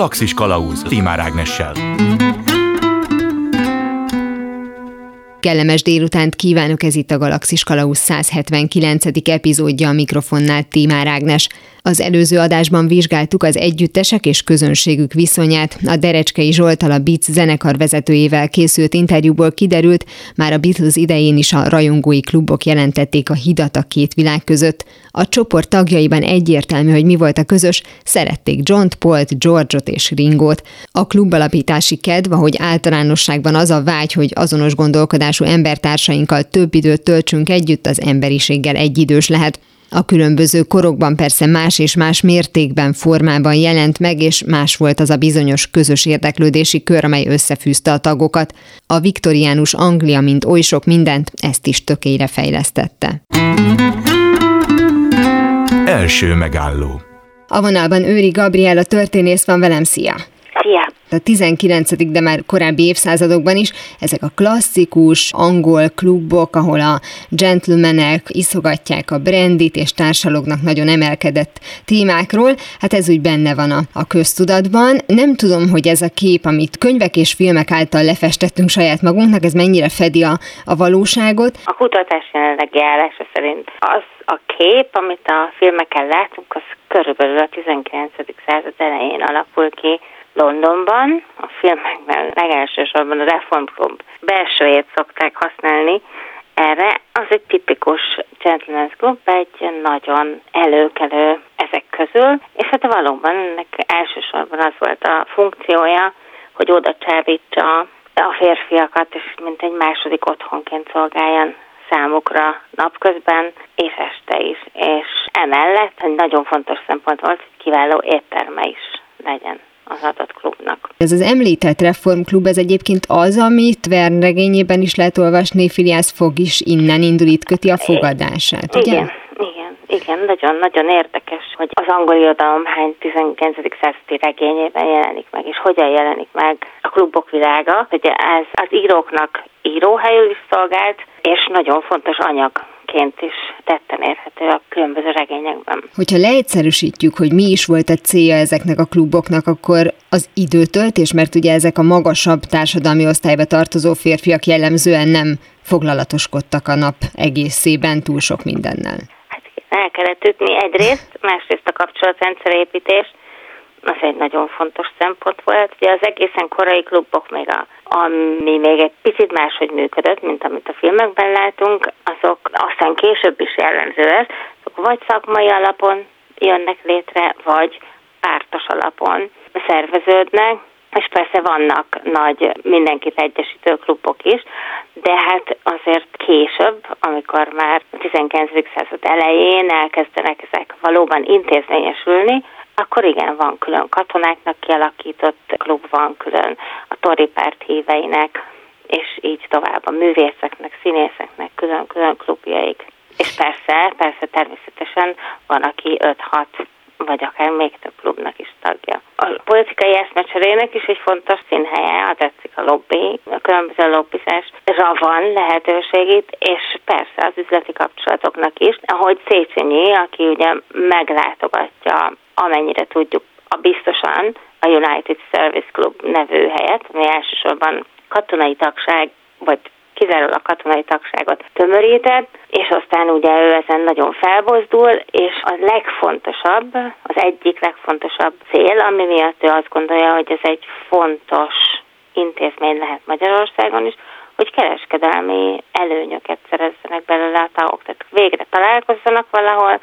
Galaxis Kalauz Timár Ágnessel. Kellemes délutánt kívánok, ez itt a Galaxis Kalausz 179. epizódja a mikrofonnál Tímár Ágnes. Az előző adásban vizsgáltuk az együttesek és közönségük viszonyát. A Derecskei Zsoltal a Beats zenekar vezetőjével készült interjúból kiderült, már a Beatles idején is a rajongói klubok jelentették a hidat a két világ között. A csoport tagjaiban egyértelmű, hogy mi volt a közös, szerették John Paul-t, George-ot és Ringót. A klubalapítási kedv, hogy általánosságban az a vágy, hogy azonos gondolkodású embertársainkkal több időt töltsünk együtt, az emberiséggel egyidős lehet. A különböző korokban persze más és más mértékben, formában jelent meg, és más volt az a bizonyos közös érdeklődési kör, amely összefűzte a tagokat. A viktoriánus Anglia, mint oly sok mindent, ezt is tökére fejlesztette. Első megálló. A vonalban Őri Gabriela történész van velem, szia! Szia! A 19. de már korábbi évszázadokban is ezek a klasszikus angol klubok, ahol a gentlemanek iszogatják a brandit és társalognak nagyon emelkedett témákról, hát ez úgy benne van a, a köztudatban. Nem tudom, hogy ez a kép, amit könyvek és filmek által lefestettünk saját magunknak, ez mennyire fedi a, a valóságot. A kutatás jelenlegi állása szerint az a kép, amit a filmeken látunk, az körülbelül a 19. század elején alakul ki, Londonban, a filmekben legelsősorban a Reform Club belsőjét szokták használni, erre az egy tipikus gentleman's club, egy nagyon előkelő ezek közül, és hát valóban ennek elsősorban az volt a funkciója, hogy oda csábítsa a férfiakat, és mint egy második otthonként szolgáljon számukra napközben és este is. És emellett egy nagyon fontos szempont volt, hogy kiváló étterme is legyen az adott klubnak. Ez az említett reformklub, ez egyébként az, amit Verne regényében is lehet olvasni, Filiász fog is innen indul, itt köti a fogadását, ugye? Igen, igen, igen, nagyon-nagyon érdekes, hogy az angol irodalom hány 19. századi regényében jelenik meg, és hogyan jelenik meg a klubok világa, hogy ez az íróknak íróhelyül is szolgált, és nagyon fontos anyag ként is tetten érhető a különböző regényekben. Hogyha leegyszerűsítjük, hogy mi is volt a célja ezeknek a kluboknak, akkor az időtöltés, mert ugye ezek a magasabb társadalmi osztályba tartozó férfiak jellemzően nem foglalatoskodtak a nap egészében túl sok mindennel. Hát el kellett ütni egyrészt, másrészt a kapcsolatrendszerépítés, az egy nagyon fontos szempont volt. Ugye az egészen korai klubok még a ami még egy picit máshogy működött, mint amit a filmekben látunk, azok aztán később is jellemző ez, azok vagy szakmai alapon jönnek létre, vagy pártos alapon szerveződnek, és persze vannak nagy mindenkit egyesítő klubok is, de hát azért később, amikor már a 19. század elején elkezdenek ezek valóban intézményesülni, akkor igen, van külön katonáknak kialakított klub, van külön a Tori párt híveinek, és így tovább a művészeknek, színészeknek külön-külön klubjaik. És persze, persze természetesen van, aki 5-6 vagy akár még több klubnak is tagja. A politikai eszmecserének is egy fontos színhelye, ha tetszik a lobby, a különböző lobbizásra van lehetőség és persze az üzleti kapcsolatoknak is, ahogy Széchenyi, aki ugye meglátogatja amennyire tudjuk, a biztosan a United Service Club nevű helyet, ami elsősorban katonai tagság, vagy kizárólag katonai tagságot tömörített, és aztán ugye ő ezen nagyon felbozdul, és a legfontosabb, az egyik legfontosabb cél, ami miatt ő azt gondolja, hogy ez egy fontos intézmény lehet Magyarországon is, hogy kereskedelmi előnyöket szerezzenek belőle a tagok, tehát végre találkozzanak valahol,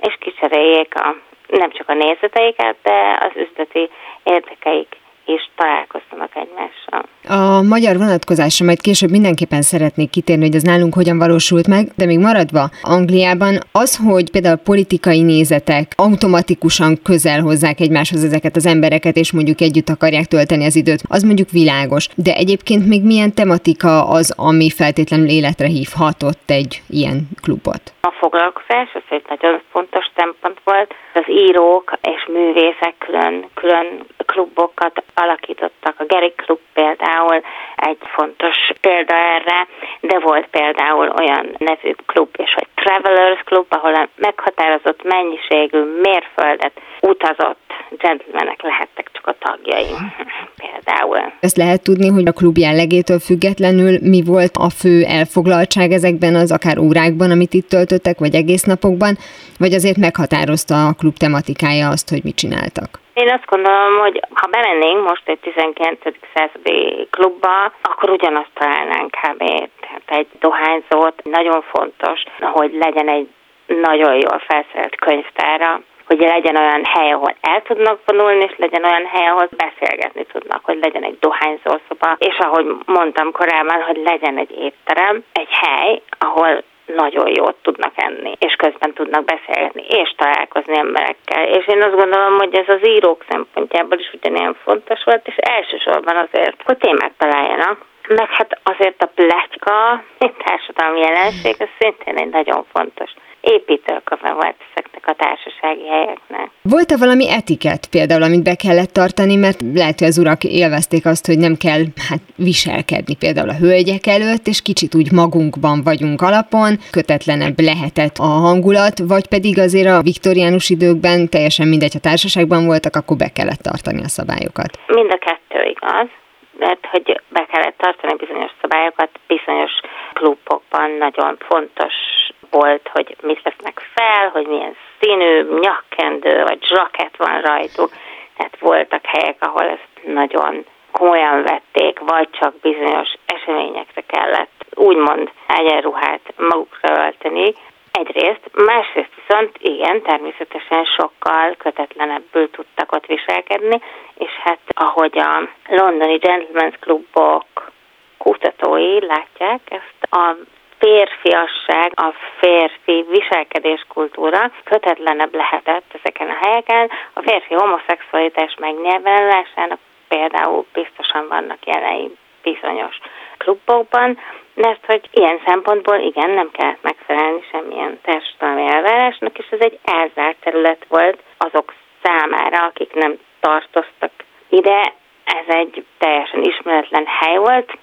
és kicseréljék a nem csak a nézeteiket, de az üzleti érdekeik is találkoztanak egymással. A magyar vonatkozásra majd később mindenképpen szeretnék kitérni, hogy az nálunk hogyan valósult meg, de még maradva Angliában az, hogy például politikai nézetek automatikusan közel hozzák egymáshoz ezeket az embereket, és mondjuk együtt akarják tölteni az időt, az mondjuk világos. De egyébként még milyen tematika az, ami feltétlenül életre hívhatott egy ilyen klubot? A foglalkozás, az egy nagyon fontos szempont volt. Az írók és művészek külön, külön klubokat alakítottak. A Gary Klub például egy fontos példa erre, de volt például olyan nevű klub és hogy Travelers Club, ahol a meghatározott mennyiségű mérföldet utazott gentlemanek lehettek csak a tagjai például. Ezt lehet tudni, hogy a klub jellegétől függetlenül mi volt a fő elfoglaltság ezekben az akár órákban, amit itt töltöttek, vagy egész napokban, vagy azért meghatározta a klub tematikája azt, hogy mit csináltak? Én azt gondolom, hogy ha bemennénk most egy 19. századi klubba, akkor ugyanazt találnánk kb. Tehát egy dohányzót nagyon fontos, hogy legyen egy nagyon jól felszerelt könyvtára, hogy legyen olyan hely, ahol el tudnak vonulni, és legyen olyan hely, ahol beszélgetni tudnak, hogy legyen egy dohányzószoba, és ahogy mondtam korábban, hogy legyen egy étterem, egy hely, ahol nagyon jót tudnak enni, és közben tudnak beszélgetni, és találkozni emberekkel. És én azt gondolom, hogy ez az írók szempontjából is ugyanilyen fontos volt, és elsősorban azért, hogy témát találjanak, meg hát azért a pletyka, egy társadalmi jelenség, ez szintén egy nagyon fontos építőköve volt ezeknek a társasági helyeknek. Volt-e valami etiket például, amit be kellett tartani, mert lehet, hogy az urak élvezték azt, hogy nem kell hát, viselkedni például a hölgyek előtt, és kicsit úgy magunkban vagyunk alapon, kötetlenebb lehetett a hangulat, vagy pedig azért a viktoriánus időkben teljesen mindegy, ha társaságban voltak, akkor be kellett tartani a szabályokat. Mind a kettő igaz mert hogy be kellett tartani bizonyos szabályokat, bizonyos klubokban nagyon fontos volt, hogy mit vesznek fel, hogy milyen színű nyakkendő vagy zsakett van rajtuk. Tehát voltak helyek, ahol ezt nagyon komolyan vették, vagy csak bizonyos eseményekre kellett úgymond egyenruhát magukra ölteni. Egyrészt, másrészt viszont igen, természetesen sokkal kötetlenebbül tudtak ott viselkedni, és hát ahogy a londoni gentleman's klubok kutatói látják ezt a férfiasság, a férfi viselkedéskultúra kötetlenebb lehetett ezeken a helyeken. A férfi homoszexualitás megnyilvánulásának például biztosan vannak jelei bizonyos klubokban, mert hogy ilyen szempontból igen, nem kellett megfelelni semmilyen társadalmi elvárásnak, és ez egy elzárt terület volt azok számára, akik nem tartoztak ide. Ez egy teljesen ismeretlen hely volt,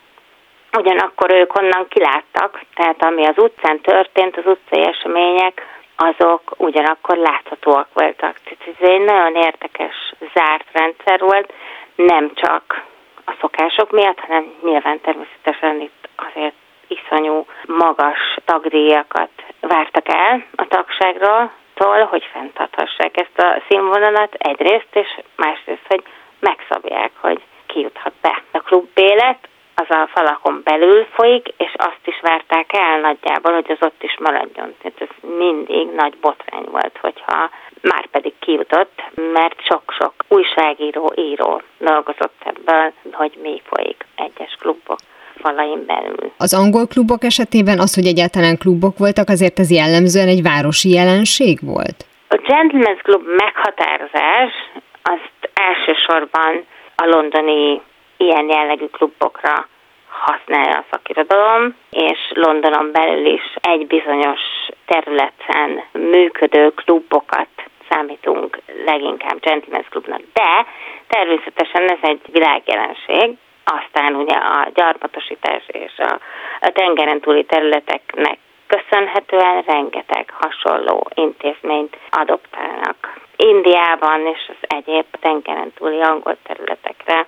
ugyanakkor ők onnan kiláttak, tehát ami az utcán történt, az utcai események, azok ugyanakkor láthatóak voltak. Tehát ez egy nagyon érdekes, zárt rendszer volt, nem csak a szokások miatt, hanem nyilván természetesen itt azért iszonyú magas tagdíjakat vártak el a tagságról, hogy fenntarthassák ezt a színvonalat egyrészt, és másrészt, hogy megszabják, hogy ki juthat be. A klub élet az a falakon belül folyik, és azt is várták el nagyjából, hogy az ott is maradjon. Tehát ez mindig nagy botrány volt, hogyha már pedig kijutott, mert sok-sok újságíró, író dolgozott ebből, hogy mi folyik egyes klubok falain belül. Az angol klubok esetében az, hogy egyáltalán klubok voltak, azért ez jellemzően egy városi jelenség volt? A Gentleman's Club meghatározás azt elsősorban a londoni ilyen jellegű klubokra használja a szakirodalom, és Londonon belül is egy bizonyos területen működő klubokat számítunk leginkább Gentleman's Clubnak, de természetesen ez egy világjelenség, aztán ugye a gyarmatosítás és a, a tengeren túli területeknek köszönhetően rengeteg hasonló intézményt adoptálnak. Indiában és az egyéb tengeren túli angol területekre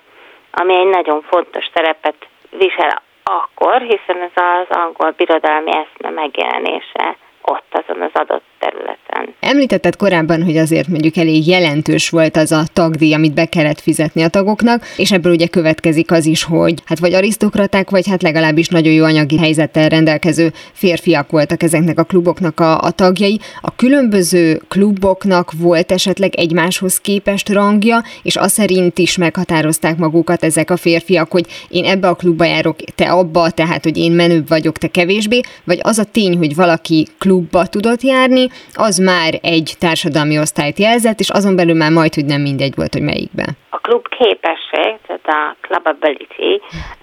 ami egy nagyon fontos szerepet visel akkor, hiszen ez az angol birodalmi eszme megjelenése ott azon az adott területen. Említetted korábban, hogy azért mondjuk elég jelentős volt az a tagdíj, amit be kellett fizetni a tagoknak, és ebből ugye következik az is, hogy hát vagy arisztokraták, vagy hát legalábbis nagyon jó anyagi helyzettel rendelkező férfiak voltak ezeknek a kluboknak a, a tagjai. A különböző kluboknak volt esetleg egymáshoz képest rangja, és az szerint is meghatározták magukat ezek a férfiak, hogy én ebbe a klubba járok, te abba, tehát hogy én menőbb vagyok, te kevésbé, vagy az a tény, hogy valaki klubba tudott járni, az már egy társadalmi osztályt jelzett, és azon belül már majd, hogy nem mindegy volt, hogy melyikben. A klub képesség, tehát a clubability,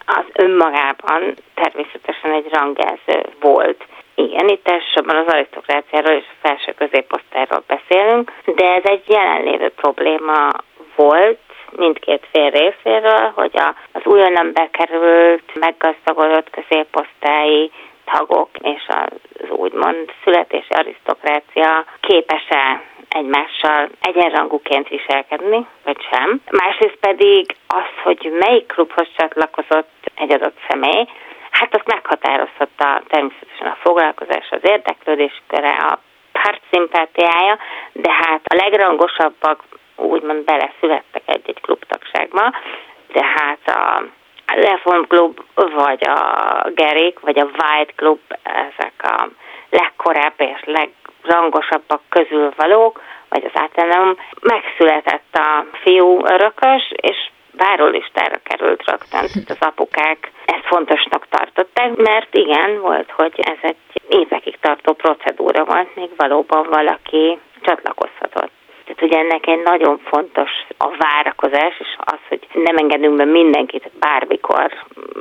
az önmagában természetesen egy rangjelző volt. Igen, itt elsősorban az arisztokráciáról és a felső középosztályról beszélünk, de ez egy jelenlévő probléma volt, mindkét fél részéről, hogy a, az újonnan bekerült, meggazdagodott középosztályi tagok és az úgymond születési arisztokrácia képes-e egymással egyenrangúként viselkedni, vagy sem. Másrészt pedig az, hogy melyik klubhoz csatlakozott egy adott személy, hát azt meghatározhatta természetesen a foglalkozás, az érdeklődés köre, a párt szimpátiája, de hát a legrangosabbak úgymond beleszülettek egy-egy klubtagságba, de hát a Reform Club, vagy a Gerik, vagy a White Club, ezek a legkorábbi és legrangosabbak közül valók, vagy az általánom, megszületett a fiú örökös, és várólistára került rögtön. Az apukák ezt fontosnak tartották, mert igen, volt, hogy ez egy évekig tartó procedúra volt, még valóban valaki csatlakozhatott. Tehát ugye ennek egy nagyon fontos a várakozás, és az, hogy nem engedünk be mindenkit bármikor,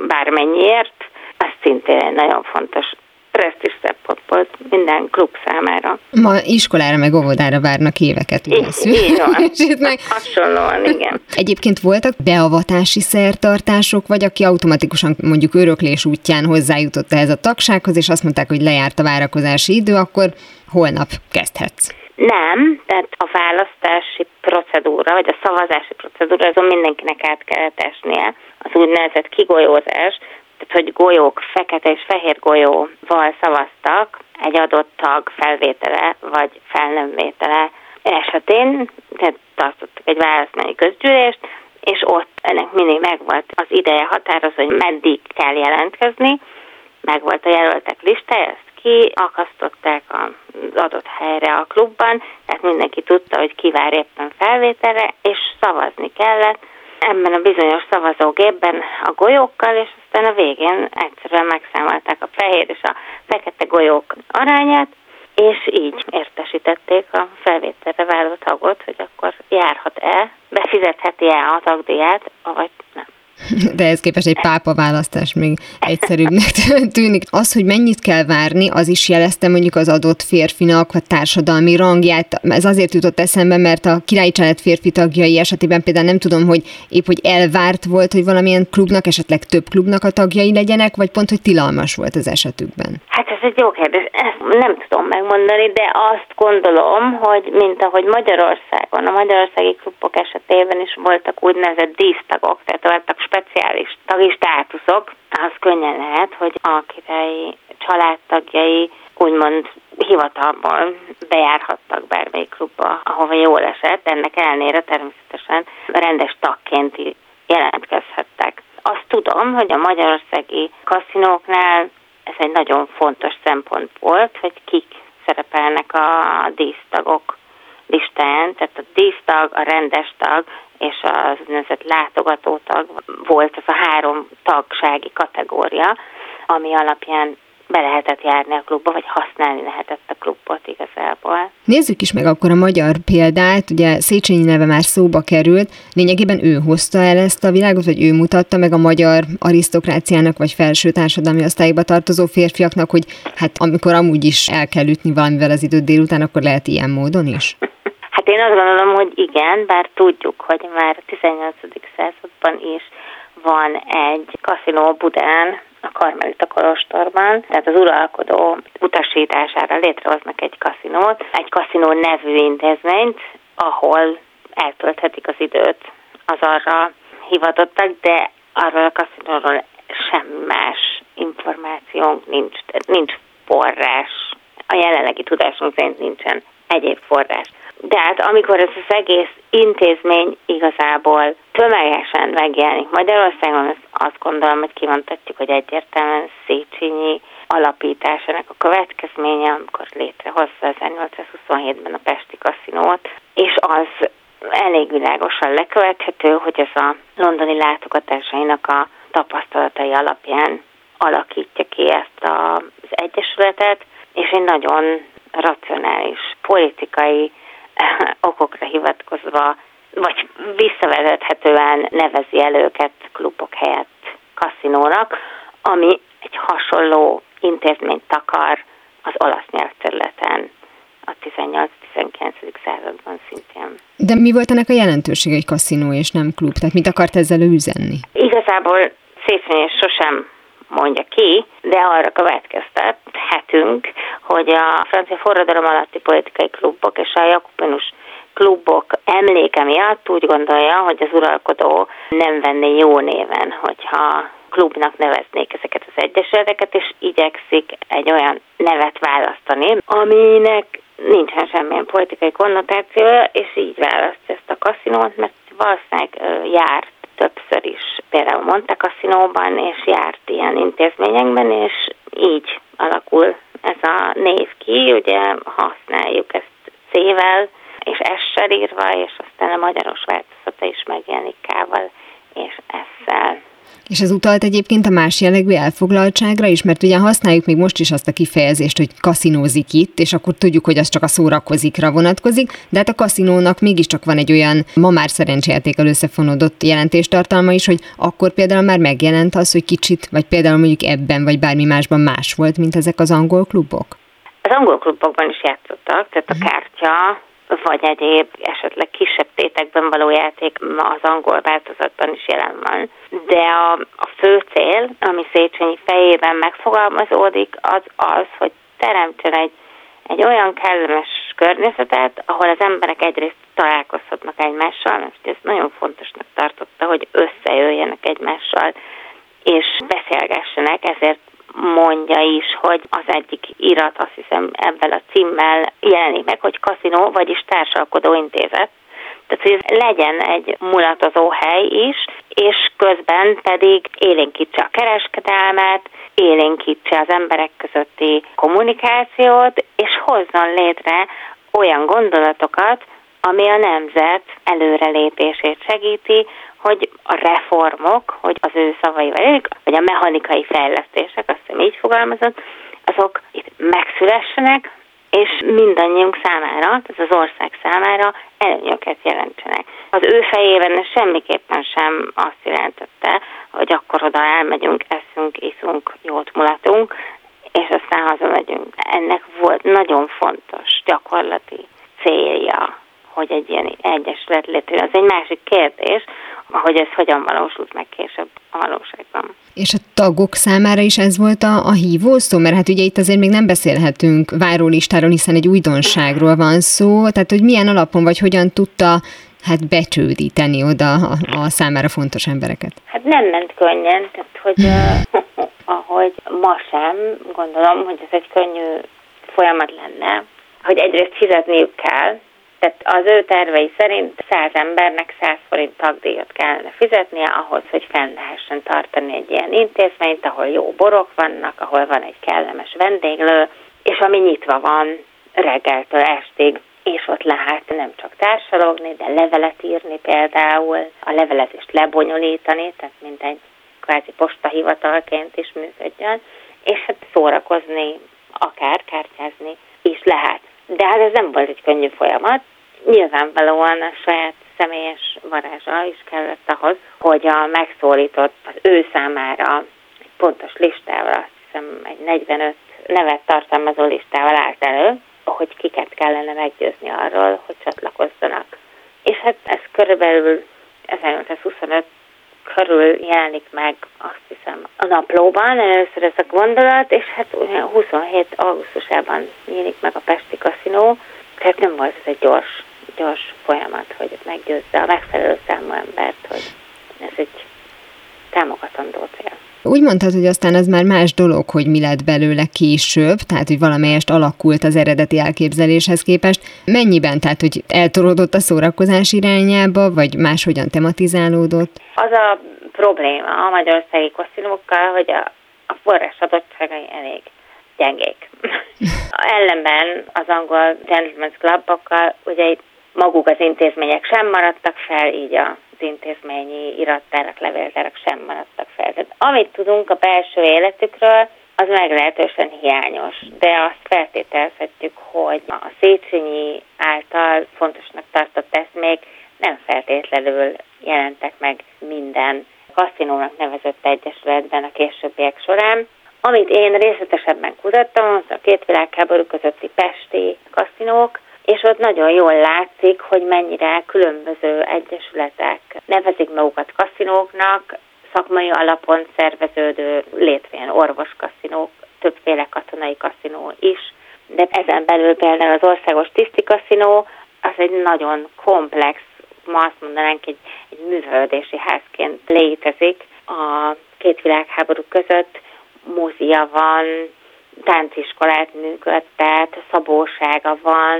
bármennyiért, ez szintén egy nagyon fontos presztis szempontból minden klub számára. Ma iskolára meg óvodára várnak éveket. Így, így van. meg... Hasonlóan, igen. Egyébként voltak beavatási szertartások, vagy aki automatikusan mondjuk öröklés útján hozzájutott ehhez a tagsághoz, és azt mondták, hogy lejárt a várakozási idő, akkor holnap kezdhetsz. Nem, tehát a választási procedúra, vagy a szavazási procedúra, azon mindenkinek át kellett esnie. Az úgynevezett kigolyózás, tehát hogy golyók, fekete és fehér golyóval szavaztak egy adott tag felvétele vagy felnemvétele esetén, tehát tartottak egy választmányi közgyűlést, és ott ennek mindig megvolt az ideje határozó, hogy meddig kell jelentkezni, megvolt a jelöltek listája, kiakasztották az adott helyre a klubban, tehát mindenki tudta, hogy ki vár éppen felvételre, és szavazni kellett ebben a bizonyos szavazógépben a golyókkal, és aztán a végén egyszerűen megszámolták a fehér és a fekete golyók arányát, és így értesítették a felvételre váló tagot, hogy akkor járhat-e, befizetheti-e a tagdíját, vagy nem. De ez képest egy pápa választás még egyszerűbbnek tűnik. Az, hogy mennyit kell várni, az is jelezte mondjuk az adott férfinak a társadalmi rangját. Ez azért jutott eszembe, mert a királyi család férfi tagjai esetében például nem tudom, hogy épp hogy elvárt volt, hogy valamilyen klubnak, esetleg több klubnak a tagjai legyenek, vagy pont, hogy tilalmas volt az esetükben. Hát ez egy jó kérdés. Nem tudom megmondani, de azt gondolom, hogy mint ahogy Magyarországon, a magyarországi klubok esetében is voltak úgynevezett dísztagok, tehát voltak speciális tagi státuszok, az könnyen lehet, hogy a királyi családtagjai úgymond hivatalból bejárhattak bármelyik klubba, ahova jól esett, ennek ellenére természetesen rendes tagként jelentkezhettek. Azt tudom, hogy a magyarországi kaszinóknál ez egy nagyon fontos szempont volt, hogy kik szerepelnek a dísztagok listáján, tehát a dísztag, a rendes tag és az úgynevezett látogatótag volt az a három tagsági kategória, ami alapján be lehetett járni a klubba, vagy használni lehetett a klubot igazából. Nézzük is meg akkor a magyar példát, ugye Széchenyi neve már szóba került, lényegében ő hozta el ezt a világot, vagy ő mutatta meg a magyar arisztokráciának, vagy felső társadalmi osztályba tartozó férfiaknak, hogy hát amikor amúgy is el kell ütni valamivel az időt délután, akkor lehet ilyen módon is? Hát én azt gondolom, hogy igen, bár tudjuk, hogy már a 18. században is van egy kaszinó Budán, a Karmelita Kolostorban, tehát az uralkodó utasítására létrehoznak egy kaszinót, egy kaszinó nevű intézményt, ahol eltölthetik az időt az arra hivatottak, de arról a kaszinóról semmi más információnk nincs, nincs forrás. A jelenlegi tudásunk szerint nincsen egyéb forrás. De hát amikor ez az egész intézmény igazából tömegesen megjelenik Magyarországon, azt gondolom, hogy kimondhatjuk, hogy egyértelműen Széchenyi alapításának a következménye, amikor létrehozta 1827-ben a Pesti kaszinót, és az elég világosan lekövethető, hogy ez a londoni látogatásainak a tapasztalatai alapján alakítja ki ezt az egyesületet, és egy nagyon racionális politikai okokra hivatkozva, vagy visszavezethetően nevezi el őket klubok helyett kaszinónak, ami egy hasonló intézményt takar az olasz nyelvterületen a 18-19. században szintén. De mi volt ennek a jelentősége egy kaszinó és nem klub? Tehát mit akart ezzel ő üzenni? Igazából Széchenyi sosem mondja ki, de arra következtethetünk, hogy a francia forradalom alatti politikai klubok és a jakobinus klubok emléke miatt úgy gondolja, hogy az uralkodó nem venné jó néven, hogyha klubnak neveznék ezeket az egyesületeket, és igyekszik egy olyan nevet választani, aminek nincsen semmilyen politikai konnotációja, és így választja ezt a kaszinót, mert valószínűleg járt többször is, például Monte Cassinóban, és járt ilyen intézményekben, és így alakul ez a név ki, ugye használjuk ezt C-vel, és S-sel írva, és aztán a magyaros változata is megjelenik S-szel. És ez utalt egyébként a más jellegű elfoglaltságra is, mert ugye használjuk még most is azt a kifejezést, hogy kaszinózik itt, és akkor tudjuk, hogy az csak a szórakozikra vonatkozik, de hát a kaszinónak mégiscsak van egy olyan ma már szerencsejátékkal összefonódott jelentéstartalma is, hogy akkor például már megjelent az, hogy kicsit, vagy például mondjuk ebben, vagy bármi másban más volt, mint ezek az angol klubok? Az angol klubokban is játszottak, tehát a mhm. kártya vagy egyéb esetleg kisebb tétekben való játék az angol változatban is jelen van. De a, a fő cél, ami Széchenyi fejében megfogalmazódik, az az, hogy teremtsen egy, egy olyan kellemes környezetet, ahol az emberek egyrészt találkozhatnak egymással, mert ez nagyon fontosnak tartotta, hogy összejöjjenek egymással, és beszélgessenek, ezért mondja is, hogy az egyik irat, azt hiszem ebben a címmel jelenik meg, hogy kaszinó, vagyis társalkodó intézet. Tehát, hogy legyen egy mulatozó hely is, és közben pedig élénkítse a kereskedelmet, élénkítse az emberek közötti kommunikációt, és hozzon létre olyan gondolatokat, ami a nemzet előrelépését segíti, hogy a reformok, hogy az ő szavaival élik, vagy a mechanikai fejlesztések, azt hiszem így fogalmazott, azok itt megszülessenek, és mindannyiunk számára, tehát az ország számára előnyöket jelentsenek. Az ő fejében ez semmiképpen sem azt jelentette, hogy akkor oda elmegyünk, eszünk, iszunk, jót mulatunk, és aztán hazamegyünk. Ennek volt nagyon fontos gyakorlati célja, hogy egy ilyen egyesület létrejön. Az egy másik kérdés, hogy ez hogyan valósult meg később a valóságban. És a tagok számára is ez volt a, a hívó szó? Mert hát ugye itt azért még nem beszélhetünk várólistáról, hiszen egy újdonságról van szó, tehát hogy milyen alapon vagy hogyan tudta hát becsődíteni oda a, a számára fontos embereket? Hát nem ment könnyen, tehát hogy uh, ahogy ma sem, gondolom, hogy ez egy könnyű folyamat lenne, hogy egyrészt fizetniük kell, tehát az ő tervei szerint 100 embernek 100 forint tagdíjat kellene fizetnie ahhoz, hogy fenn lehessen tartani egy ilyen intézményt, ahol jó borok vannak, ahol van egy kellemes vendéglő, és ami nyitva van reggeltől estig, és ott lehet nem csak társalogni, de levelet írni például, a levelezést lebonyolítani, tehát mint egy kvázi postahivatalként is működjön, és hát szórakozni, akár kártyázni is lehet. De hát ez nem volt egy könnyű folyamat, nyilvánvalóan a saját személyes varázsa is kellett ahhoz, hogy a megszólított az ő számára egy pontos listával, azt hiszem egy 45 nevet tartalmazó listával állt elő, hogy kiket kellene meggyőzni arról, hogy csatlakozzanak. És hát ez körülbelül 1925 körül jelenik meg, azt hiszem, a naplóban először ez a gondolat, és hát 27. augusztusában nyílik meg a Pesti Kaszinó, tehát nem volt ez egy gyors gyors folyamat, hogy meggyőzze a megfelelő számú embert, hogy ez egy támogatandó cél. Úgy mondtad, hogy aztán ez már más dolog, hogy mi lett belőle később, tehát hogy valamelyest alakult az eredeti elképzeléshez képest. Mennyiben, tehát hogy eltorodott a szórakozás irányába, vagy máshogyan tematizálódott? Az a probléma a magyarországi kosztinókkal, hogy a, a forrás adottságai elég gyengék. Ellenben az angol Gentleman's Clubokkal ugye maguk az intézmények sem maradtak fel, így az intézményi irattárak, levéltárak sem maradtak fel. Tehát amit tudunk a belső életükről, az meglehetősen hiányos, de azt feltételezhetjük, hogy a Széchenyi által fontosnak tartott eszmék nem feltétlenül jelentek meg minden kaszinónak nevezett egyesületben a későbbiek során. Amit én részletesebben kutattam, az a két világháború közötti pesti kaszinók, és ott nagyon jól látszik, hogy mennyire különböző egyesületek nevezik magukat kaszinóknak, szakmai alapon szerveződő létrejön orvoskaszinók, többféle katonai kaszinó is, de ezen belül például az országos tisztikaszinó, az egy nagyon komplex, ma azt mondanánk, egy, egy művelődési házként létezik a két világháború között. Múzia van, tánciskolát működtet, szabósága van,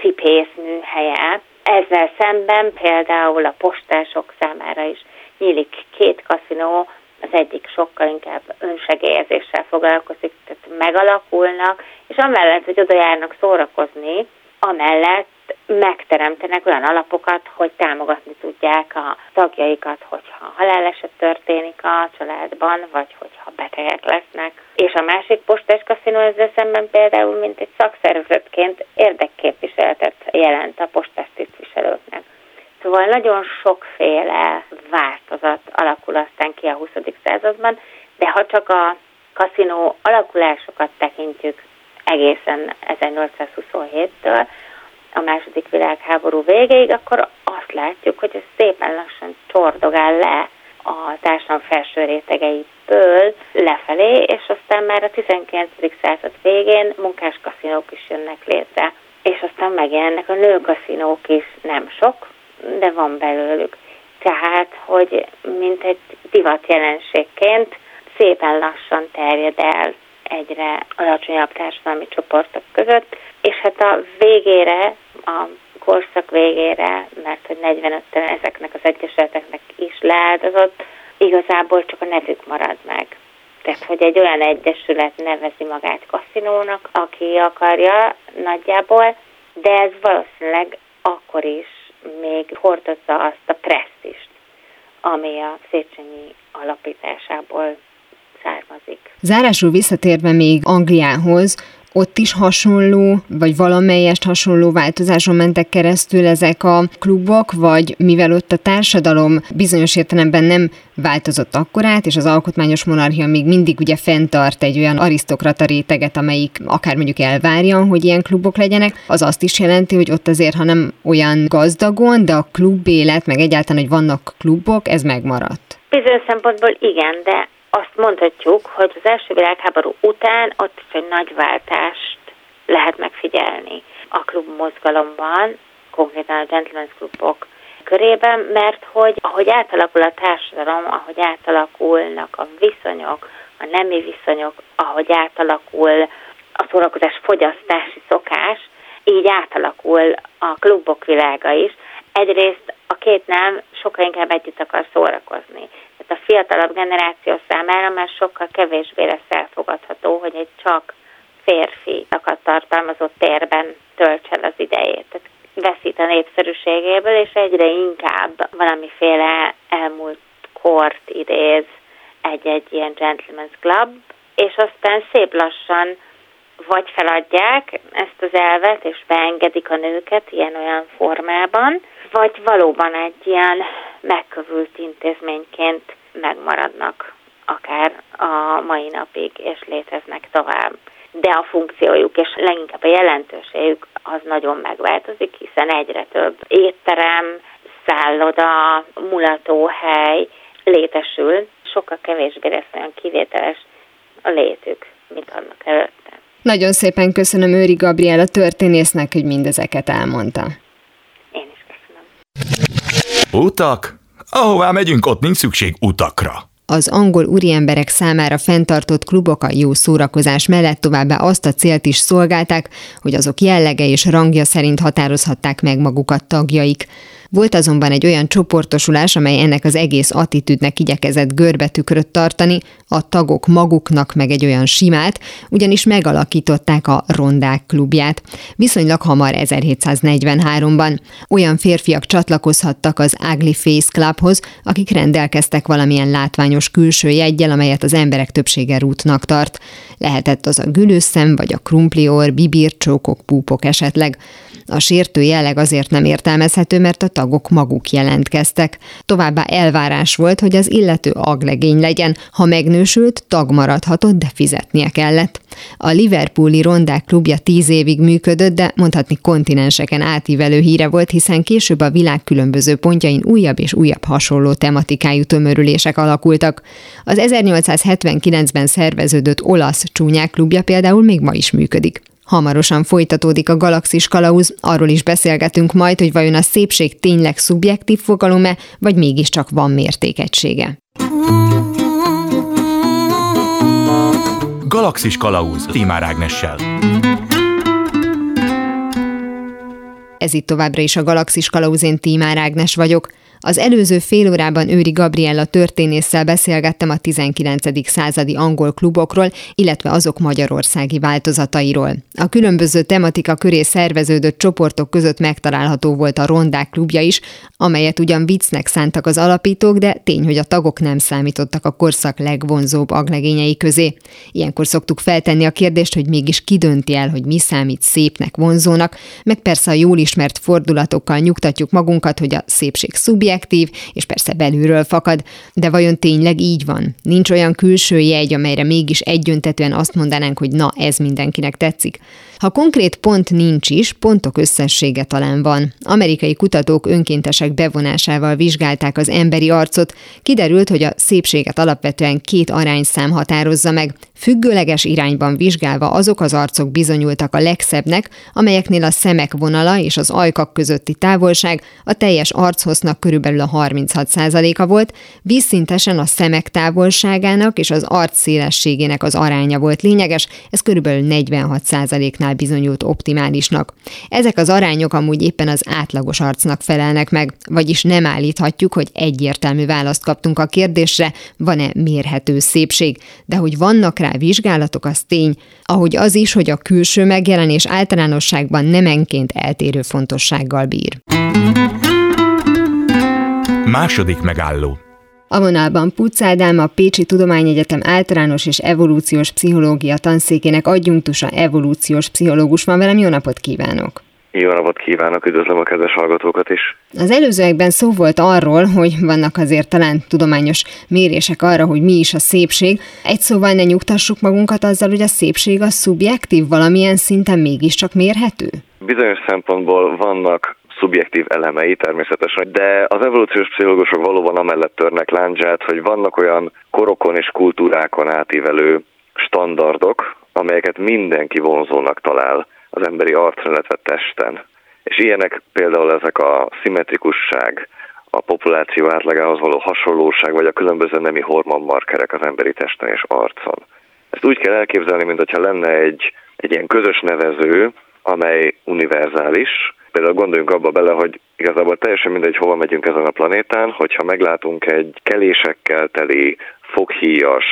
cipészműhelye. Ezzel szemben például a postások számára is nyílik két kaszinó, az egyik sokkal inkább önsegélyezéssel foglalkozik, tehát megalakulnak, és amellett, hogy oda járnak szórakozni, amellett megteremtenek olyan alapokat, hogy támogatni tudják a tagjaikat, hogyha haláleset történik a családban, vagy hogyha betegek lesznek. És a másik postás kaszinó ezzel szemben például, mint egy szakszervezetként érdekképviseletet jelent a postás tisztviselőknek. Szóval nagyon sokféle változat alakul aztán ki a 20. században, de ha csak a kaszinó alakulásokat tekintjük egészen 1827-től, a második világháború végéig, akkor azt látjuk, hogy ez szépen lassan csordogál le a társadalom felső rétegeiből lefelé, és aztán már a 19. század végén munkás kaszinók is jönnek létre. És aztán megjelennek a nőkaszinók is, nem sok, de van belőlük. Tehát, hogy mint egy divat jelenségként szépen lassan terjed el egyre alacsonyabb társadalmi csoportok között, és hát a végére, a korszak végére, mert hogy 45-től ezeknek az egyesületeknek is leáldozott, igazából csak a nevük marad meg. Tehát, hogy egy olyan egyesület nevezi magát kaszinónak, aki akarja nagyjából, de ez valószínűleg akkor is még hordozza azt a presztist, ami a Széchenyi alapításából származik. Zárásul visszatérve még Angliához, ott is hasonló, vagy valamelyest hasonló változáson mentek keresztül ezek a klubok, vagy mivel ott a társadalom bizonyos értelemben nem változott akkorát, és az alkotmányos monarchia még mindig ugye fenntart egy olyan arisztokrata réteget, amelyik akár mondjuk elvárja, hogy ilyen klubok legyenek, az azt is jelenti, hogy ott azért, ha nem olyan gazdagon, de a klub élet, meg egyáltalán, hogy vannak klubok, ez megmaradt. Bizonyos szempontból igen, de azt mondhatjuk, hogy az első világháború után ott is egy nagy váltást lehet megfigyelni a klub mozgalomban, konkrétan a Gentleman's Clubok körében, mert hogy ahogy átalakul a társadalom, ahogy átalakulnak a viszonyok, a nemi viszonyok, ahogy átalakul a szórakozás fogyasztási szokás, így átalakul a klubok világa is. Egyrészt a két nem sokkal inkább együtt akar szórakozni tehát a fiatalabb generáció számára már sokkal kevésbé lesz elfogadható, hogy egy csak férfiakat tartalmazó térben töltse el az idejét. Tehát veszít a népszerűségéből, és egyre inkább valamiféle elmúlt kort idéz egy-egy ilyen gentleman's club, és aztán szép lassan vagy feladják ezt az elvet, és beengedik a nőket ilyen-olyan formában, vagy valóban egy ilyen megkövült intézményként megmaradnak akár a mai napig, és léteznek tovább. De a funkciójuk és leginkább a jelentőségük az nagyon megváltozik, hiszen egyre több étterem, szálloda, mulatóhely létesül, sokkal kevésbé lesz olyan kivételes a létük, mint annak előtte. Nagyon szépen köszönöm Őri Gabriela történésznek, hogy mindezeket elmondta. Utak? Ahová megyünk, ott nincs szükség utakra az angol úriemberek számára fenntartott klubok a jó szórakozás mellett továbbá azt a célt is szolgálták, hogy azok jellege és rangja szerint határozhatták meg magukat tagjaik. Volt azonban egy olyan csoportosulás, amely ennek az egész attitűdnek igyekezett görbetükröt tartani, a tagok maguknak meg egy olyan simát, ugyanis megalakították a Rondák klubját. Viszonylag hamar 1743-ban. Olyan férfiak csatlakozhattak az Ugly Face Clubhoz, akik rendelkeztek valamilyen látványos külső jegyel, amelyet az emberek többsége rútnak tart. Lehetett az a gülőszem, vagy a krumplior, bibircsókok, púpok esetleg. A sértő jelleg azért nem értelmezhető, mert a tagok maguk jelentkeztek. Továbbá elvárás volt, hogy az illető aglegény legyen, ha megnősült, tag maradhatott, de fizetnie kellett. A Liverpooli Rondák klubja tíz évig működött, de mondhatni kontinenseken átívelő híre volt, hiszen később a világ különböző pontjain újabb és újabb hasonló tematikájú tömörülések alakultak. Az 1879-ben szerveződött olasz csúnyák klubja például még ma is működik. Hamarosan folytatódik a galaxis kalauz, arról is beszélgetünk majd, hogy vajon a szépség tényleg szubjektív fogalom-e, vagy mégiscsak van mértékegysége. Galaxis kalauz Timár Ágnessel. Ez itt továbbra is a Galaxis Kalauzén Tímár Ágnes vagyok. Az előző fél órában Őri Gabriella történésszel beszélgettem a 19. századi angol klubokról, illetve azok magyarországi változatairól. A különböző tematika köré szerveződött csoportok között megtalálható volt a Rondák klubja is, amelyet ugyan viccnek szántak az alapítók, de tény, hogy a tagok nem számítottak a korszak legvonzóbb aglegényei közé. Ilyenkor szoktuk feltenni a kérdést, hogy mégis ki dönti el, hogy mi számít szépnek, vonzónak, meg persze a jól ismert fordulatokkal nyugtatjuk magunkat, hogy a szépség szubjekt, szubjektív, és persze belülről fakad, de vajon tényleg így van? Nincs olyan külső jegy, amelyre mégis egyöntetően azt mondanánk, hogy na, ez mindenkinek tetszik. Ha konkrét pont nincs is, pontok összessége talán van. Amerikai kutatók önkéntesek bevonásával vizsgálták az emberi arcot, kiderült, hogy a szépséget alapvetően két arányszám határozza meg, Függőleges irányban vizsgálva azok az arcok bizonyultak a legszebbnek, amelyeknél a szemek vonala és az ajkak közötti távolság a teljes archosznak körülbelül a 36%-a volt, vízszintesen a szemek távolságának és az arc szélességének az aránya volt lényeges, ez körülbelül 46%-nál bizonyult optimálisnak. Ezek az arányok amúgy éppen az átlagos arcnak felelnek meg, vagyis nem állíthatjuk, hogy egyértelmű választ kaptunk a kérdésre, van-e mérhető szépség, de hogy vannak rá vizsgálatok, az tény, ahogy az is, hogy a külső megjelenés általánosságban nemenként eltérő fontossággal bír. Második megálló a vonalban Puc Ádám, a Pécsi Tudományegyetem általános és evolúciós pszichológia tanszékének adjunktusa evolúciós pszichológus van velem. Jó napot kívánok! Jó napot kívánok, üdvözlöm a kedves hallgatókat is. Az előzőekben szó volt arról, hogy vannak azért talán tudományos mérések arra, hogy mi is a szépség. Egy szóval ne nyugtassuk magunkat azzal, hogy a szépség a szubjektív, valamilyen szinten mégiscsak mérhető? Bizonyos szempontból vannak szubjektív elemei természetesen, de az evolúciós pszichológusok valóban amellett törnek láncsát, hogy vannak olyan korokon és kultúrákon átívelő standardok, amelyeket mindenki vonzónak talál az emberi arcon, illetve testen. És ilyenek például ezek a szimmetrikusság, a populáció átlagához való hasonlóság, vagy a különböző nemi hormonmarkerek az emberi testen és arcon. Ezt úgy kell elképzelni, mintha lenne egy, egy ilyen közös nevező, amely univerzális. Például gondoljunk abba bele, hogy igazából teljesen mindegy, hova megyünk ezen a planétán, hogyha meglátunk egy kelésekkel teli, foghíjas,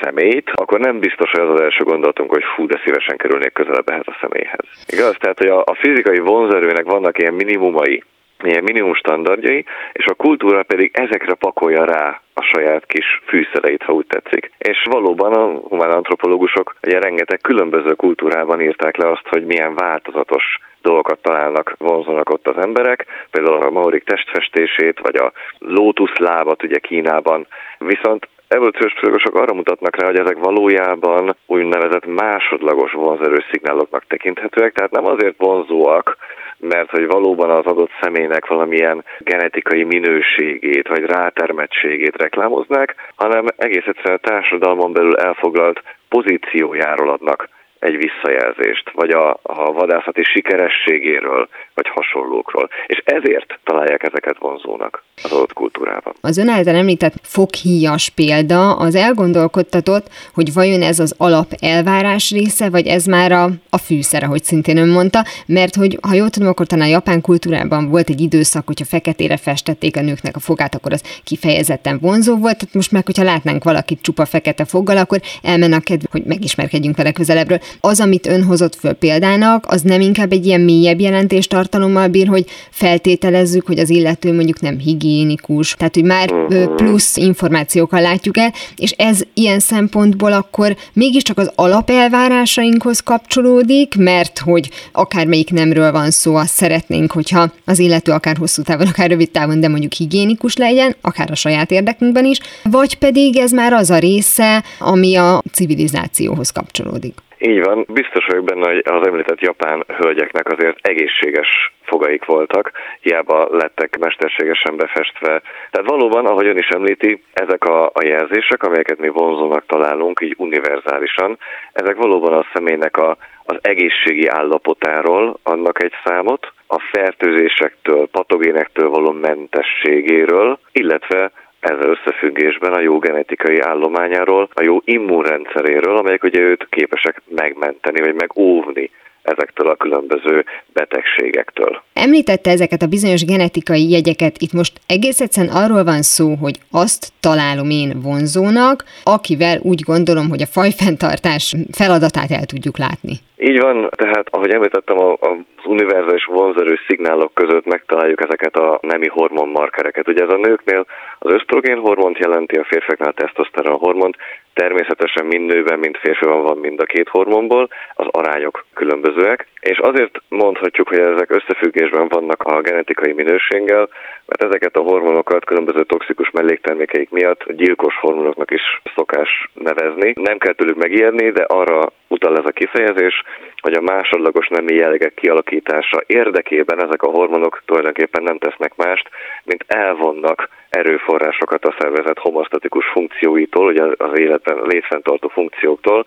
szemét, akkor nem biztos, hogy az az első gondolatunk, hogy fú, de szívesen kerülnék közelebb ehhez a személyhez. Igaz? Tehát, hogy a, a fizikai vonzerőnek vannak ilyen minimumai, ilyen minimum standardjai, és a kultúra pedig ezekre pakolja rá a saját kis fűszereit, ha úgy tetszik. És valóban a humán antropológusok ugye rengeteg különböző kultúrában írták le azt, hogy milyen változatos dolgokat találnak, vonzónak ott az emberek, például a maorik testfestését, vagy a lótuszlábat ugye Kínában. Viszont evolúciós pszichológusok arra mutatnak rá, hogy ezek valójában úgynevezett másodlagos vonzerő szignáloknak tekinthetőek, tehát nem azért vonzóak, mert hogy valóban az adott személynek valamilyen genetikai minőségét vagy rátermettségét reklámoznák, hanem egész egyszerűen a társadalmon belül elfoglalt pozíciójáról adnak egy visszajelzést, vagy a, a vadászati sikerességéről, vagy hasonlókról. És ezért találják ezeket vonzónak az adott kultúrában. Az ön által említett foghíjas példa az elgondolkodtatott, hogy vajon ez az alap elvárás része, vagy ez már a, a fűszer, ahogy szintén ön mondta, mert hogy ha jól tudom, akkor talán a japán kultúrában volt egy időszak, hogyha feketére festették a nőknek a fogát, akkor az kifejezetten vonzó volt, tehát most meg, hogyha látnánk valakit csupa fekete foggal, akkor elmen a kedv, hogy megismerkedjünk vele közelebbről az, amit ön hozott föl példának, az nem inkább egy ilyen mélyebb jelentés tartalommal bír, hogy feltételezzük, hogy az illető mondjuk nem higiénikus, tehát hogy már plusz információkkal látjuk el, és ez ilyen szempontból akkor mégiscsak az alapelvárásainkhoz kapcsolódik, mert hogy akármelyik nemről van szó, azt szeretnénk, hogyha az illető akár hosszú távon, akár rövid távon, de mondjuk higiénikus legyen, akár a saját érdekünkben is, vagy pedig ez már az a része, ami a civilizációhoz kapcsolódik. Így van, biztos vagyok benne, hogy az említett japán hölgyeknek azért egészséges fogaik voltak, hiába lettek mesterségesen befestve. Tehát valóban, ahogy ön is említi, ezek a, a jelzések, amelyeket mi vonzónak találunk, így univerzálisan, ezek valóban a személynek a, az egészségi állapotáról adnak egy számot, a fertőzésektől, patogénektől való mentességéről, illetve ezzel összefüggésben a jó genetikai állományáról, a jó immunrendszeréről, amelyek ugye őt képesek megmenteni, vagy megóvni ezektől a különböző betegségektől. Említette ezeket a bizonyos genetikai jegyeket, itt most egész egyszerűen arról van szó, hogy azt találom én vonzónak, akivel úgy gondolom, hogy a fajfenntartás feladatát el tudjuk látni. Így van, tehát ahogy említettem, az univerzális vonzerő szignálok között megtaláljuk ezeket a nemi hormonmarkereket. Ugye ez a nőknél az ösztrogén hormont jelenti, a férfiaknál a tesztoszteron hormont, természetesen mind nőben, mind férfiban van mind a két hormonból, az arányok különbözőek, és azért mondhatjuk, hogy ezek összefüggésben vannak a genetikai minőséggel, mert ezeket a hormonokat különböző toxikus melléktermékeik miatt gyilkos hormonoknak is szokás nevezni. Nem kell tőlük megijedni, de arra utal ez a kifejezés, hogy a másodlagos nemi jellegek kialakítása érdekében ezek a hormonok tulajdonképpen nem tesznek mást, mint elvonnak erőforrásokat a szervezet homosztatikus funkcióitól, ugye az életben létfenntartó funkcióktól,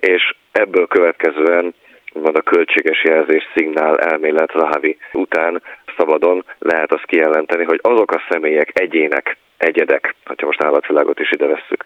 és ebből következően van a költséges jelzés szignál elmélet Zahavi után szabadon lehet azt kijelenteni, hogy azok a személyek, egyének, egyedek, ha most állatvilágot is ide vesszük,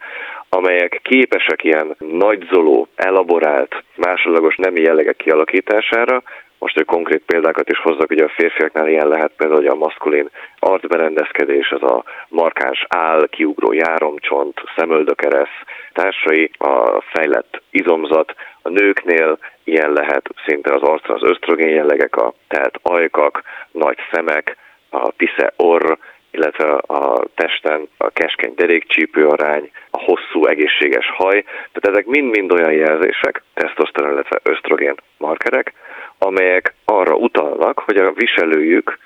amelyek képesek ilyen nagyzoló, elaborált, másodlagos nemi jellegek kialakítására, most egy konkrét példákat is hozzak, ugye a férfiaknál ilyen lehet például, hogy a maszkulin arcberendezkedés, ez a markáns áll, kiugró járomcsont, szemöldökeresz, társai, a fejlett izomzat, a nőknél ilyen lehet szinte az arcra az ösztrogén jellegek, a tehát ajkak, nagy szemek, a pisze orr, illetve a testen a keskeny derékcsípő arány, a hosszú egészséges haj, tehát ezek mind-mind olyan jelzések, tesztoszteron, illetve ösztrogén markerek, amelyek arra utalnak, hogy a viselőjük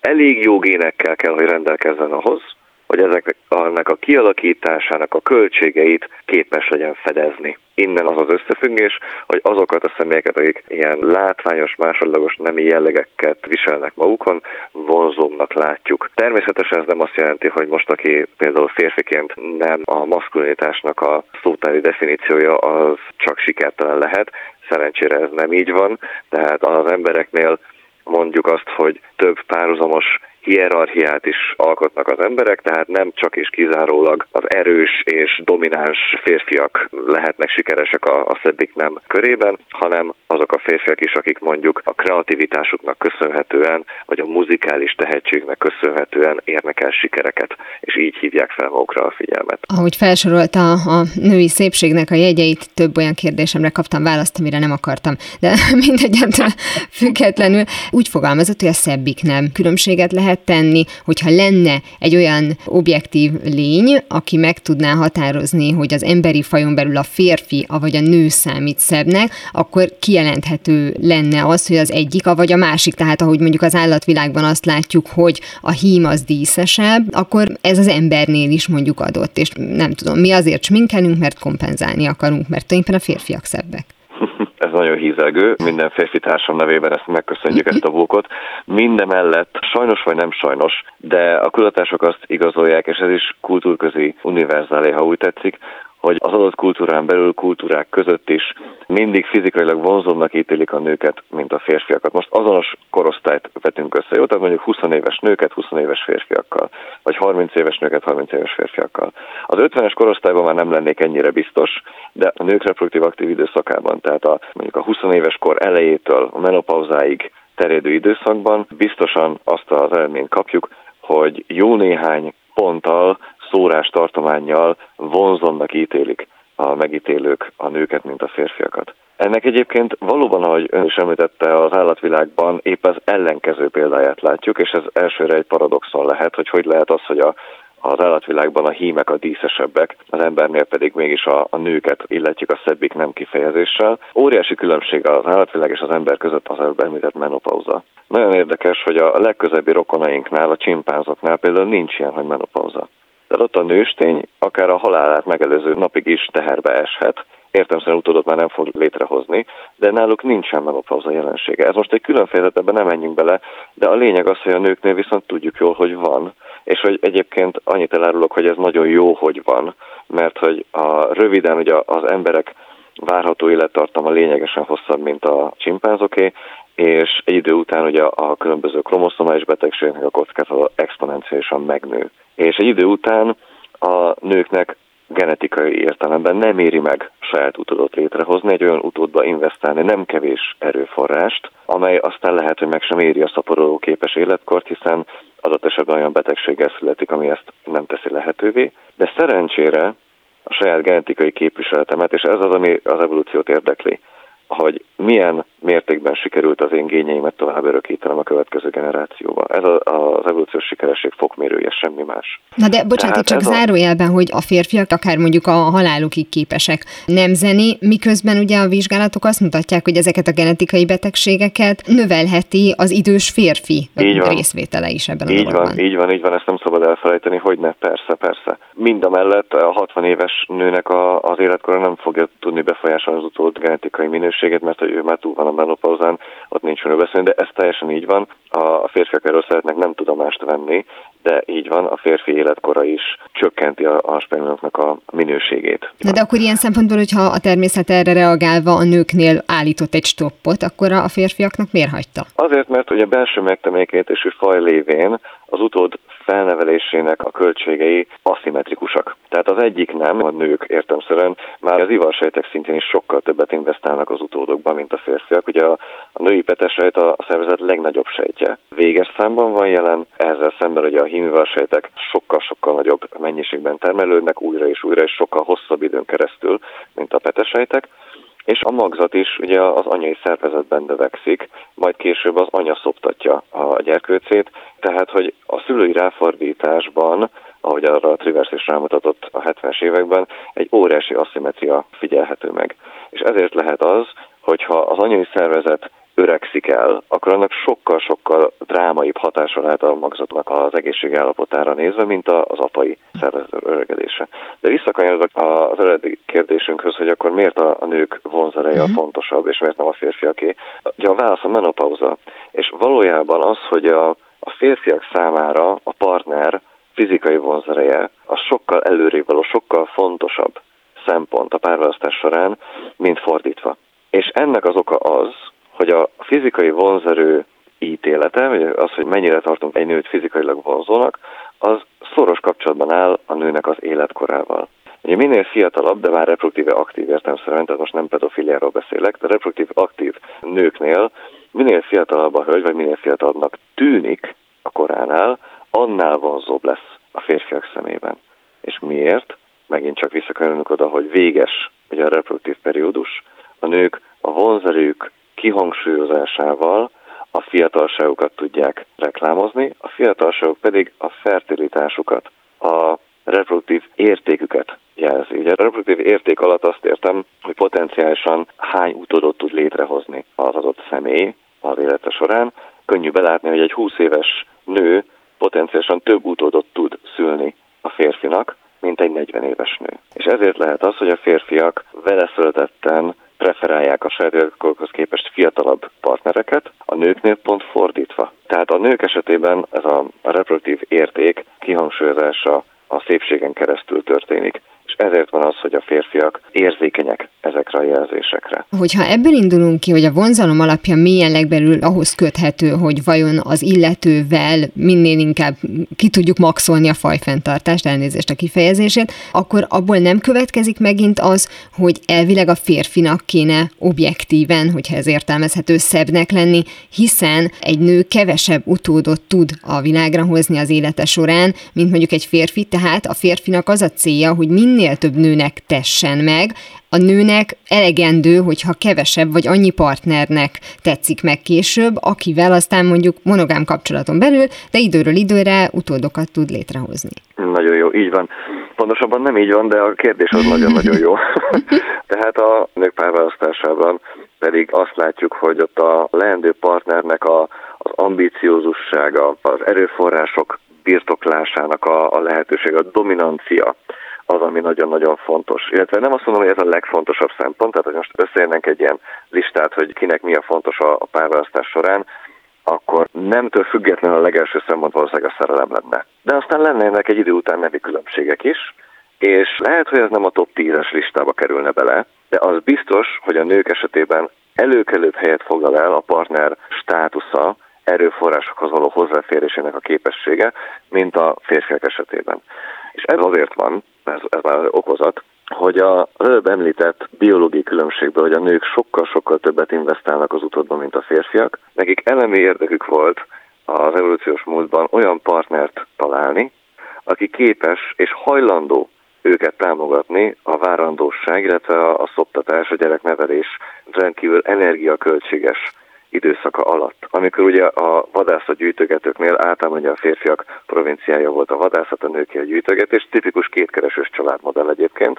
elég jó génekkel kell, hogy rendelkezzen ahhoz, hogy ezeknek a kialakításának a költségeit képes legyen fedezni. Innen az az összefüggés, hogy azokat a személyeket, akik ilyen látványos, másodlagos nemi jellegeket viselnek magukon, vonzóbbnak látjuk. Természetesen ez nem azt jelenti, hogy most aki például férfiként nem a maszkulinitásnak a szótári definíciója, az csak sikertelen lehet. Szerencsére ez nem így van, tehát az embereknél mondjuk azt, hogy több párhuzamos hierarchiát is alkotnak az emberek, tehát nem csak és kizárólag az erős és domináns férfiak lehetnek sikeresek a, a szebbik nem körében, hanem azok a férfiak is, akik mondjuk a kreativitásuknak köszönhetően, vagy a muzikális tehetségnek köszönhetően érnek el sikereket, és így hívják fel magukra a figyelmet. Ahogy felsorolta a női szépségnek a jegyeit, több olyan kérdésemre kaptam választ, amire nem akartam, de mindegyentől függetlenül úgy fogalmazott, hogy a szebbik nem. Különbséget lehet tenni, hogyha lenne egy olyan objektív lény, aki meg tudná határozni, hogy az emberi fajon belül a férfi, vagy a nő számít szebbnek, akkor kijelenthető lenne az, hogy az egyik, vagy a másik, tehát ahogy mondjuk az állatvilágban azt látjuk, hogy a hím az díszesebb, akkor ez az embernél is mondjuk adott, és nem tudom, mi azért sminkelünk, mert kompenzálni akarunk, mert tulajdonképpen a férfiak szebbek nagyon hízelgő, minden férfi társam nevében ezt megköszönjük ezt a bókot. Mindemellett, sajnos vagy nem sajnos, de a kutatások azt igazolják, és ez is kultúrközi univerzálé, ha úgy tetszik, hogy az adott kultúrán belül, kultúrák között is mindig fizikailag vonzóbbnak ítélik a nőket, mint a férfiakat. Most azonos korosztályt vetünk össze, jó? Tehát mondjuk 20 éves nőket 20 éves férfiakkal, vagy 30 éves nőket 30 éves férfiakkal. Az 50-es korosztályban már nem lennék ennyire biztos, de a nők reproduktív aktív időszakában, tehát a, mondjuk a 20 éves kor elejétől a menopauzáig terjedő időszakban biztosan azt az eredményt kapjuk, hogy jó néhány ponttal szórás tartományjal vonzonnak ítélik a megítélők a nőket, mint a férfiakat. Ennek egyébként valóban, ahogy ön is említette, az állatvilágban épp az ellenkező példáját látjuk, és ez elsőre egy paradoxon lehet, hogy hogy lehet az, hogy a, az állatvilágban a hímek a díszesebbek, az embernél pedig mégis a, a nőket illetjük a szebbik nem kifejezéssel. Óriási különbség az állatvilág és az ember között az előbb említett menopauza. Nagyon érdekes, hogy a legközebbi rokonainknál, a csimpánzoknál például nincs ilyen, hogy menopauza. Tehát ott a nőstény akár a halálát megelőző napig is teherbe eshet, értelmszerűen utódot már nem fog létrehozni, de náluk nincsen menopauza jelensége. Ez most egy külön fejezetben nem menjünk bele, de a lényeg az, hogy a nőknél viszont tudjuk jól, hogy van, és hogy egyébként annyit elárulok, hogy ez nagyon jó, hogy van, mert hogy a röviden ugye az emberek várható élettartama lényegesen hosszabb, mint a csimpánzoké, és egy idő után ugye a különböző kromoszomális betegségeknek a kockázata exponenciálisan megnő. És egy idő után a nőknek genetikai értelemben nem éri meg saját utódot létrehozni, egy olyan utódba investálni nem kevés erőforrást, amely aztán lehet, hogy meg sem éri a szaporodó képes életkort, hiszen adott esetben olyan betegséggel születik, ami ezt nem teszi lehetővé. De szerencsére a saját genetikai képviseletemet, és ez az, ami az evolúciót érdekli, hogy milyen mértékben sikerült az én gényeimet tovább örökítenem a következő generációba. Ez az evolúciós sikeresség fokmérője, semmi más. Na de bocsánat, csak zárójelben, hogy a férfiak akár mondjuk a halálukig képesek nem zeni, miközben ugye a vizsgálatok azt mutatják, hogy ezeket a genetikai betegségeket növelheti az idős férfi így van. részvétele is ebben így a van, így van, így van, ezt nem szabad elfelejteni, hogy ne, persze, persze. Mind a mellett a 60 éves nőnek a, az életkora nem fogja tudni befolyásolni az utód genetikai minőséget, mert hogy ő már túl van a menopauzán, ott nincs miről beszélni, de ez teljesen így van. A férfiak erről szeretnek nem tudomást venni, de így van, a férfi életkora is csökkenti a, a spermiumoknak a minőségét. Na de akkor ilyen szempontból, hogyha a természet erre reagálva a nőknél állított egy stoppot, akkor a férfiaknak miért hagyta? Azért, mert ugye a belső megtemékenyítésű faj lévén az utód felnevelésének a költségei aszimmetrikusak. Tehát az egyik nem, a nők értemszerűen már az ivarsejtek szintén is sokkal többet investálnak az utódokban, mint a férfiak. Ugye a, a női petesejt a szervezet legnagyobb sejtje. Véges számban van jelen, ezzel szemben ugye a hímivarsejtek sokkal-sokkal nagyobb mennyiségben termelődnek újra és újra, és sokkal hosszabb időn keresztül, mint a petesejtek és a magzat is ugye az anyai szervezetben növekszik, majd később az anya szoptatja a gyerkőcét, tehát hogy a szülői ráfordításban ahogy arra a Trivers is rámutatott a 70-es években, egy óriási aszimetria figyelhető meg. És ezért lehet az, hogyha az anyai szervezet öregszik el, akkor annak sokkal-sokkal drámaibb hatása lehet a magzatnak az egészségállapotára nézve, mint az apai szervezet öregedése. De visszakanyarodok az eredeti kérdésünkhöz, hogy akkor miért a, nők vonzereje a mhm. fontosabb, és miért nem a férfiaké. Ugye a válasz a menopauza, és valójában az, hogy a, a férfiak számára a partner fizikai vonzereje az sokkal előrébb való, sokkal fontosabb szempont a párválasztás során, mint fordítva. És ennek az oka az, hogy a fizikai vonzerő ítélete, vagy az, hogy mennyire tartunk egy nőt fizikailag vonzónak, az szoros kapcsolatban áll a nőnek az életkorával. Ugye minél fiatalabb, de már reproduktíve aktív értelmszerűen, tehát most nem pedofiliáról beszélek, de reproduktív aktív nőknél minél fiatalabb a hölgy, vagy minél fiatalabbnak tűnik a koránál, annál vonzóbb lesz a férfiak szemében. És miért? Megint csak visszakerülünk oda, hogy véges ugye a reproduktív periódus, a nők a vonzerők kihangsúlyozásával a fiatalságukat tudják reklámozni, a fiatalságok pedig a fertilitásukat, a reproduktív értéküket jelzi. Ugye a reproduktív érték alatt azt értem, hogy potenciálisan hány utódot tud létrehozni az adott személy az élete során. Könnyű belátni, hogy egy 20 éves nő potenciálisan több utódot tud szülni a férfinak, mint egy 40 éves nő. És ezért lehet az, hogy a férfiak vele születetten preferálják a saját képest fiatalabb partnereket, a nőknél pont fordítva. Tehát a nők esetében ez a reproduktív érték kihangsúlyozása a szépségen keresztül történik és ezért van az, hogy a férfiak érzékenyek ezekre a jelzésekre. Hogyha ebből indulunk ki, hogy a vonzalom alapja milyen legbelül ahhoz köthető, hogy vajon az illetővel minél inkább ki tudjuk maxolni a fajfenntartást, elnézést a kifejezését, akkor abból nem következik megint az, hogy elvileg a férfinak kéne objektíven, hogyha ez értelmezhető, szebbnek lenni, hiszen egy nő kevesebb utódot tud a világra hozni az élete során, mint mondjuk egy férfi, tehát a férfinak az a célja, hogy minden minél több nőnek tessen meg, a nőnek elegendő, hogyha kevesebb vagy annyi partnernek tetszik meg később, akivel aztán mondjuk monogám kapcsolaton belül, de időről időre utódokat tud létrehozni. Nagyon jó, így van. Pontosabban nem így van, de a kérdés az nagyon-nagyon jó. Tehát a nők párválasztásában pedig azt látjuk, hogy ott a leendő partnernek a, az ambíciózussága, az erőforrások birtoklásának a, a lehetőség, a dominancia, az, ami nagyon-nagyon fontos. Illetve nem azt mondom, hogy ez a legfontosabb szempont, tehát hogy most összeérnek egy ilyen listát, hogy kinek mi a fontos a, a párválasztás során, akkor nemtől függetlenül a legelső szempont valószínűleg a szerelem lenne. De aztán lennének egy idő után nevi különbségek is, és lehet, hogy ez nem a top 10-es listába kerülne bele, de az biztos, hogy a nők esetében előkelőbb helyet foglal el a partner státusza, erőforrásokhoz való hozzáférésének a képessége, mint a férfiak esetében. És ez azért van, ez, ez már okozat, hogy a előbb említett biológiai különbségből, hogy a nők sokkal-sokkal többet investálnak az utódban, mint a férfiak, nekik elemi érdekük volt az evolúciós múltban olyan partnert találni, aki képes és hajlandó őket támogatni a várandóság, illetve a, a szoptatás, a gyereknevelés rendkívül energiaköltséges időszaka alatt. Amikor ugye a vadászat gyűjtögetőknél általában ugye a férfiak provinciája volt a vadászat, a nőké a gyűjtögetés, tipikus kétkeresős családmodell egyébként,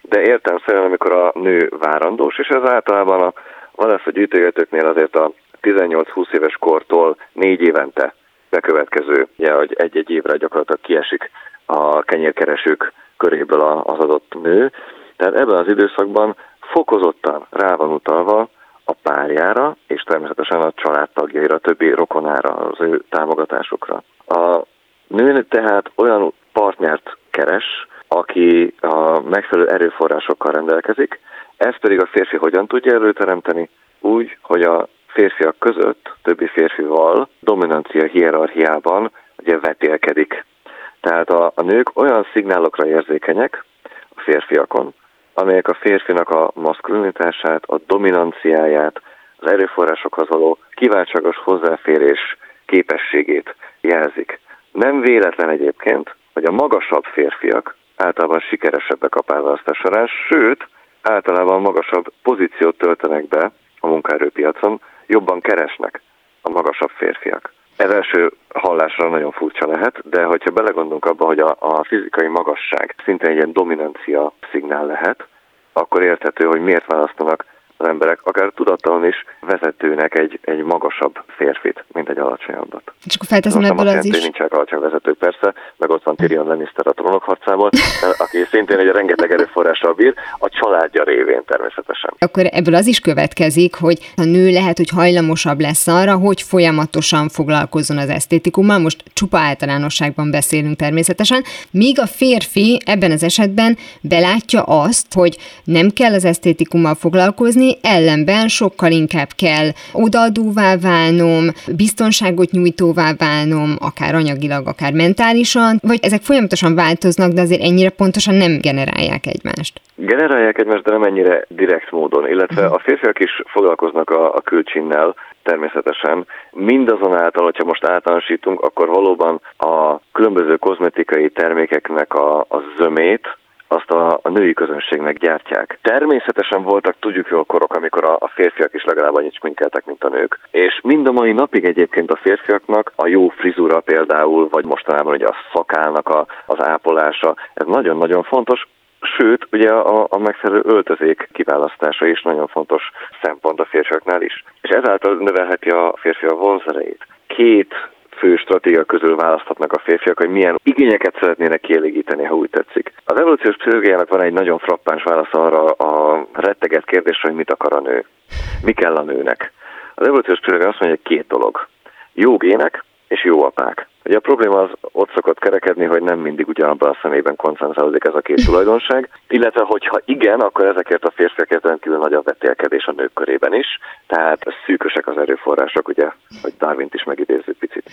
de értem szerint, amikor a nő várandós, és ez általában a vadászat gyűjtögetőknél azért a 18-20 éves kortól négy évente bekövetkező, ugye, hogy egy-egy évre gyakorlatilag kiesik a kenyérkeresők köréből az adott nő. Tehát ebben az időszakban fokozottan rá van utalva a párjára, és természetesen a családtagjaira, a többi rokonára, az ő támogatásokra. A nő tehát olyan partnert keres, aki a megfelelő erőforrásokkal rendelkezik, ezt pedig a férfi hogyan tudja előteremteni? Úgy, hogy a férfiak között, többi férfival dominancia hierarchiában ugye vetélkedik. Tehát a, a nők olyan szignálokra érzékenyek a férfiakon, amelyek a férfinak a maszkulinitását, a dominanciáját, az erőforrásokhoz való kiváltságos hozzáférés képességét jelzik. Nem véletlen egyébként, hogy a magasabb férfiak általában sikeresebbek a párválasztás során, sőt, általában magasabb pozíciót töltenek be a munkaerőpiacon, jobban keresnek a magasabb férfiak. Ez első hallásra nagyon furcsa lehet, de hogyha belegondolunk abba, hogy a, a fizikai magasság szintén egy ilyen dominancia szignál lehet, akkor érthető, hogy miért választanak az emberek, akár tudattalan is vezetőnek egy, egy magasabb férfit, mint egy alacsonyabbat. És akkor felteszem ebből az is. Nincsenek alacsony vezetők persze, meg ott van Tyrion Lannister a trónok harcából, aki szintén egy rengeteg erőforrással bír, a családja révén természetesen. Akkor ebből az is következik, hogy a nő lehet, hogy hajlamosabb lesz arra, hogy folyamatosan foglalkozzon az esztétikummal, most csupa általánosságban beszélünk természetesen, míg a férfi ebben az esetben belátja azt, hogy nem kell az esztétikummal foglalkozni, ellenben sokkal inkább kell odaadóvá válnom, biztonságot nyújtóvá válnom, akár anyagilag, akár mentálisan, vagy ezek folyamatosan változnak, de azért ennyire pontosan nem generálják egymást. Generálják egymást, de nem ennyire direkt módon, illetve a férfiak is foglalkoznak a, a külcsinnel, természetesen. Mindazonáltal, hogyha most általánosítunk, akkor valóban a különböző kozmetikai termékeknek a, a zömét, azt a, a női közönségnek gyártják. Természetesen voltak, tudjuk jól korok, amikor a, a férfiak is legalább annyit sminkeltek, mint a nők. És mind a mai napig egyébként a férfiaknak a jó frizura például, vagy mostanában ugye a szakálnak a, az ápolása, ez nagyon-nagyon fontos, Sőt, ugye a, a megfelelő öltözék kiválasztása is nagyon fontos szempont a férfiaknál is. És ezáltal növelheti a férfi a vonzerejét. Két fő stratégia közül választhatnak a férfiak, hogy milyen igényeket szeretnének kielégíteni, ha úgy tetszik. Az evolúciós pszichológiának van egy nagyon frappáns válasz arra a retteget kérdésre, hogy mit akar a nő. Mi kell a nőnek? Az evolúciós pszichológia azt mondja, hogy két dolog. Jó gének és jó apák. Ugye a probléma az ott szokott kerekedni, hogy nem mindig ugyanabban a személyben koncentrálódik ez a két tulajdonság, illetve hogyha igen, akkor ezekért a férfiakért rendkívül nagy a vetélkedés a nők körében is, tehát szűkösek az erőforrások, ugye, hogy Darwin-t is megidézzük picit.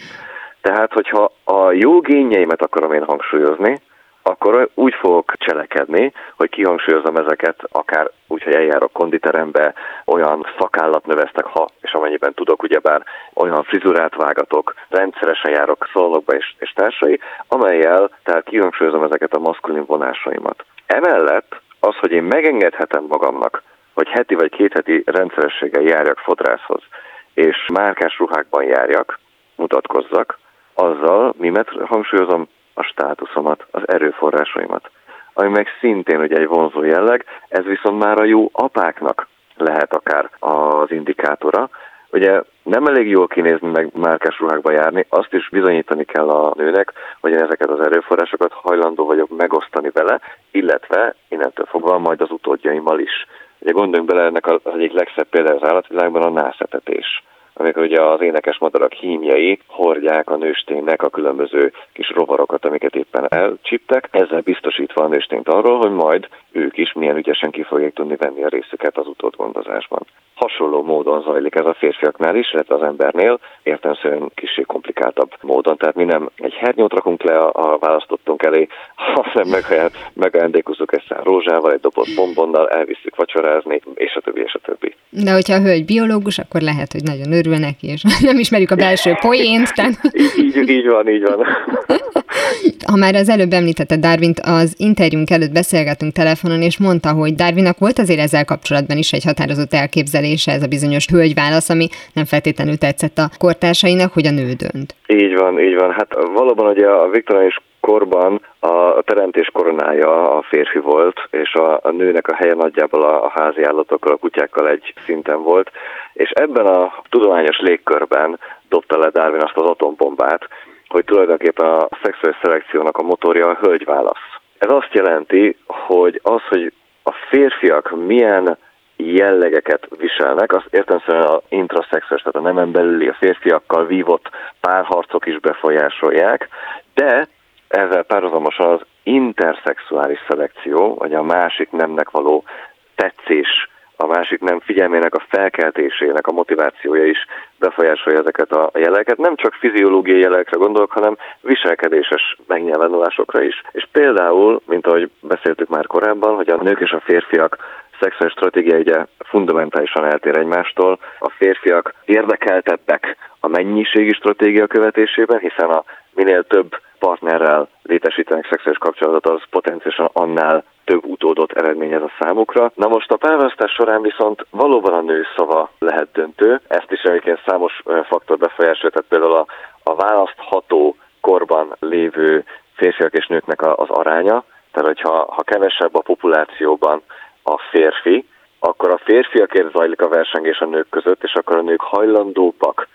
Tehát, hogyha a jó génjeimet akarom én hangsúlyozni, akkor úgy fogok cselekedni, hogy kihangsúlyozom ezeket, akár úgy, hogy eljárok konditerembe, olyan szakállat növesztek, ha és amennyiben tudok, ugyebár olyan frizurát vágatok, rendszeresen járok szalonokba és, és társai, amelyel tehát kihangsúlyozom ezeket a maszkulin vonásaimat. Emellett az, hogy én megengedhetem magamnak, hogy heti vagy két heti rendszerességgel járjak fodrászhoz, és márkás ruhákban járjak, mutatkozzak, azzal mimet hangsúlyozom, a státuszomat, az erőforrásaimat. Ami meg szintén ugye egy vonzó jelleg, ez viszont már a jó apáknak lehet akár az indikátora, Ugye nem elég jól kinézni, meg márkás ruhákba járni, azt is bizonyítani kell a nőnek, hogy ezeket az erőforrásokat hajlandó vagyok megosztani vele, illetve innentől fogva majd az utódjaimmal is. Ugye gondoljunk bele, ennek az egyik legszebb példa az állatvilágban a nászetetés amikor ugye az énekes madarak hímjai hordják a nősténynek a különböző kis rovarokat, amiket éppen elcsíptek, ezzel biztosítva a nőstényt arról, hogy majd ők is milyen ügyesen ki fogják tudni venni a részüket az utódgondozásban. Hasonló módon zajlik ez a férfiaknál is, illetve az embernél, értelmszerűen kicsi komplikáltabb módon. Tehát mi nem egy hernyót rakunk le a, a választottunk elé, hanem meg, megajándékozzuk egy szár rózsával, egy dobott bombonnal, elviszük vacsorázni, és a többi, és a többi. De hogyha a hölgy biológus, akkor lehet, hogy nagyon örül neki, és nem ismerjük a belső poént. Tehát... így, így van, így van. Ha már az előbb említette Darwint, az interjúnk előtt beszélgetünk telefonon, és mondta, hogy Darwinnak volt azért ezzel kapcsolatban is egy határozott elképzelése, ez a bizonyos hölgyválasz, ami nem feltétlenül tetszett a kortársainak, hogy a nő dönt. Így van, így van. Hát valóban ugye a viktoriánus korban a teremtés koronája a férfi volt, és a, a nőnek a helye nagyjából a, a házi állatokkal, a kutyákkal egy szinten volt, és ebben a tudományos légkörben dobta le Darwin azt az atombombát, hogy tulajdonképpen a szexuális szelekciónak a motorja a hölgyválasz. Ez azt jelenti, hogy az, hogy a férfiak milyen jellegeket viselnek, az értelemszerűen a intraszexuális, tehát a nemen belüli a férfiakkal vívott párharcok is befolyásolják, de ezzel párhuzamosan az interszexuális szelekció, vagy a másik nemnek való tetszés, a másik nem figyelmének a felkeltésének a motivációja is befolyásolja ezeket a jeleket. Nem csak fiziológiai jelekre gondolok, hanem viselkedéses megnyilvánulásokra is. És például, mint ahogy beszéltük már korábban, hogy a nők és a férfiak szexuális stratégia ugye fundamentálisan eltér egymástól. A férfiak érdekeltebbek a mennyiségi stratégia követésében, hiszen a minél több partnerrel létesítenek szexuális kapcsolatot, az potenciálisan annál több utódot eredményez a számukra. Na most a párválasztás során viszont valóban a nő szava lehet döntő. Ezt is egyébként számos faktor befolyásolja, tehát például a, a választható korban lévő férfiak és nőknek az aránya. Tehát, hogyha ha kevesebb a populációban a férfi, akkor a férfiakért zajlik a versengés a nők között, és akkor a nők hajlandóbbak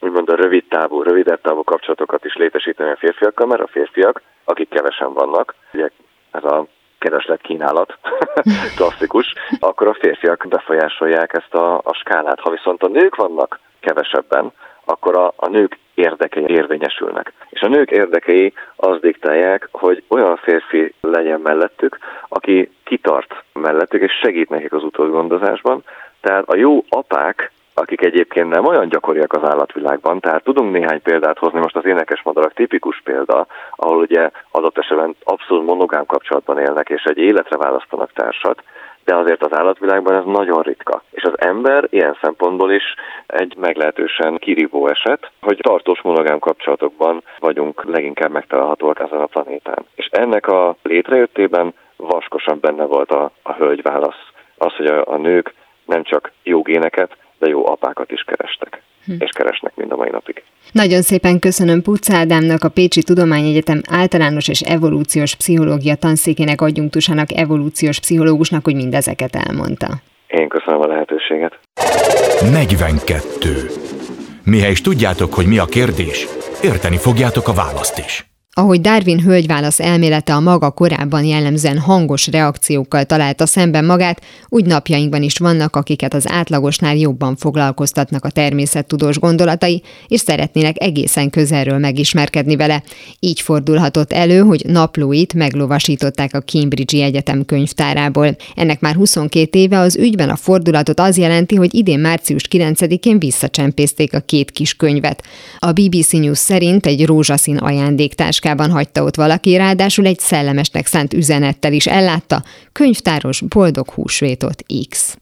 úgymond a rövid távú, rövidebb távú kapcsolatokat is létesíteni a férfiakkal, mert a férfiak, akik kevesen vannak, ugye ez a kereslet kínálat, klasszikus, akkor a férfiak befolyásolják ezt a, a skálát. Ha viszont a nők vannak kevesebben, akkor a, a nők érdekei érvényesülnek. És a nők érdekei az diktálják, hogy olyan férfi legyen mellettük, aki kitart mellettük, és segít nekik az utódgondozásban. Tehát a jó apák akik egyébként nem olyan gyakoriak az állatvilágban, tehát tudunk néhány példát hozni, most az énekes madarak tipikus példa, ahol ugye adott esetben abszolút monogám kapcsolatban élnek, és egy életre választanak társat, de azért az állatvilágban ez nagyon ritka. És az ember ilyen szempontból is egy meglehetősen kirívó eset, hogy tartós monogám kapcsolatokban vagyunk leginkább megtalálhatóak ezen a planétán. És ennek a létrejöttében vaskosan benne volt a, a hölgyválasz. Az, hogy a, a nők nem csak jó géneket, de jó apákat is kerestek, hm. és keresnek mind a mai napig. Nagyon szépen köszönöm Puc Ádámnak, a Pécsi Tudományegyetem általános és evolúciós pszichológia tanszékének adjunktusának, evolúciós pszichológusnak, hogy mindezeket elmondta. Én köszönöm a lehetőséget. 42. Mihez tudjátok, hogy mi a kérdés, érteni fogjátok a választ is. Ahogy Darwin hölgyválasz elmélete a maga korábban jellemzően hangos reakciókkal találta szemben magát, úgy napjainkban is vannak, akiket az átlagosnál jobban foglalkoztatnak a természettudós gondolatai, és szeretnének egészen közelről megismerkedni vele. Így fordulhatott elő, hogy naplóit meglovasították a Cambridge Egyetem könyvtárából. Ennek már 22 éve az ügyben a fordulatot az jelenti, hogy idén március 9-én visszacsempészték a két kis könyvet. A BBC News szerint egy rózsaszín ajándéktáskát táskában hagyta ott valaki, ráadásul egy szellemesnek szánt üzenettel is ellátta, könyvtáros boldog húsvétot X.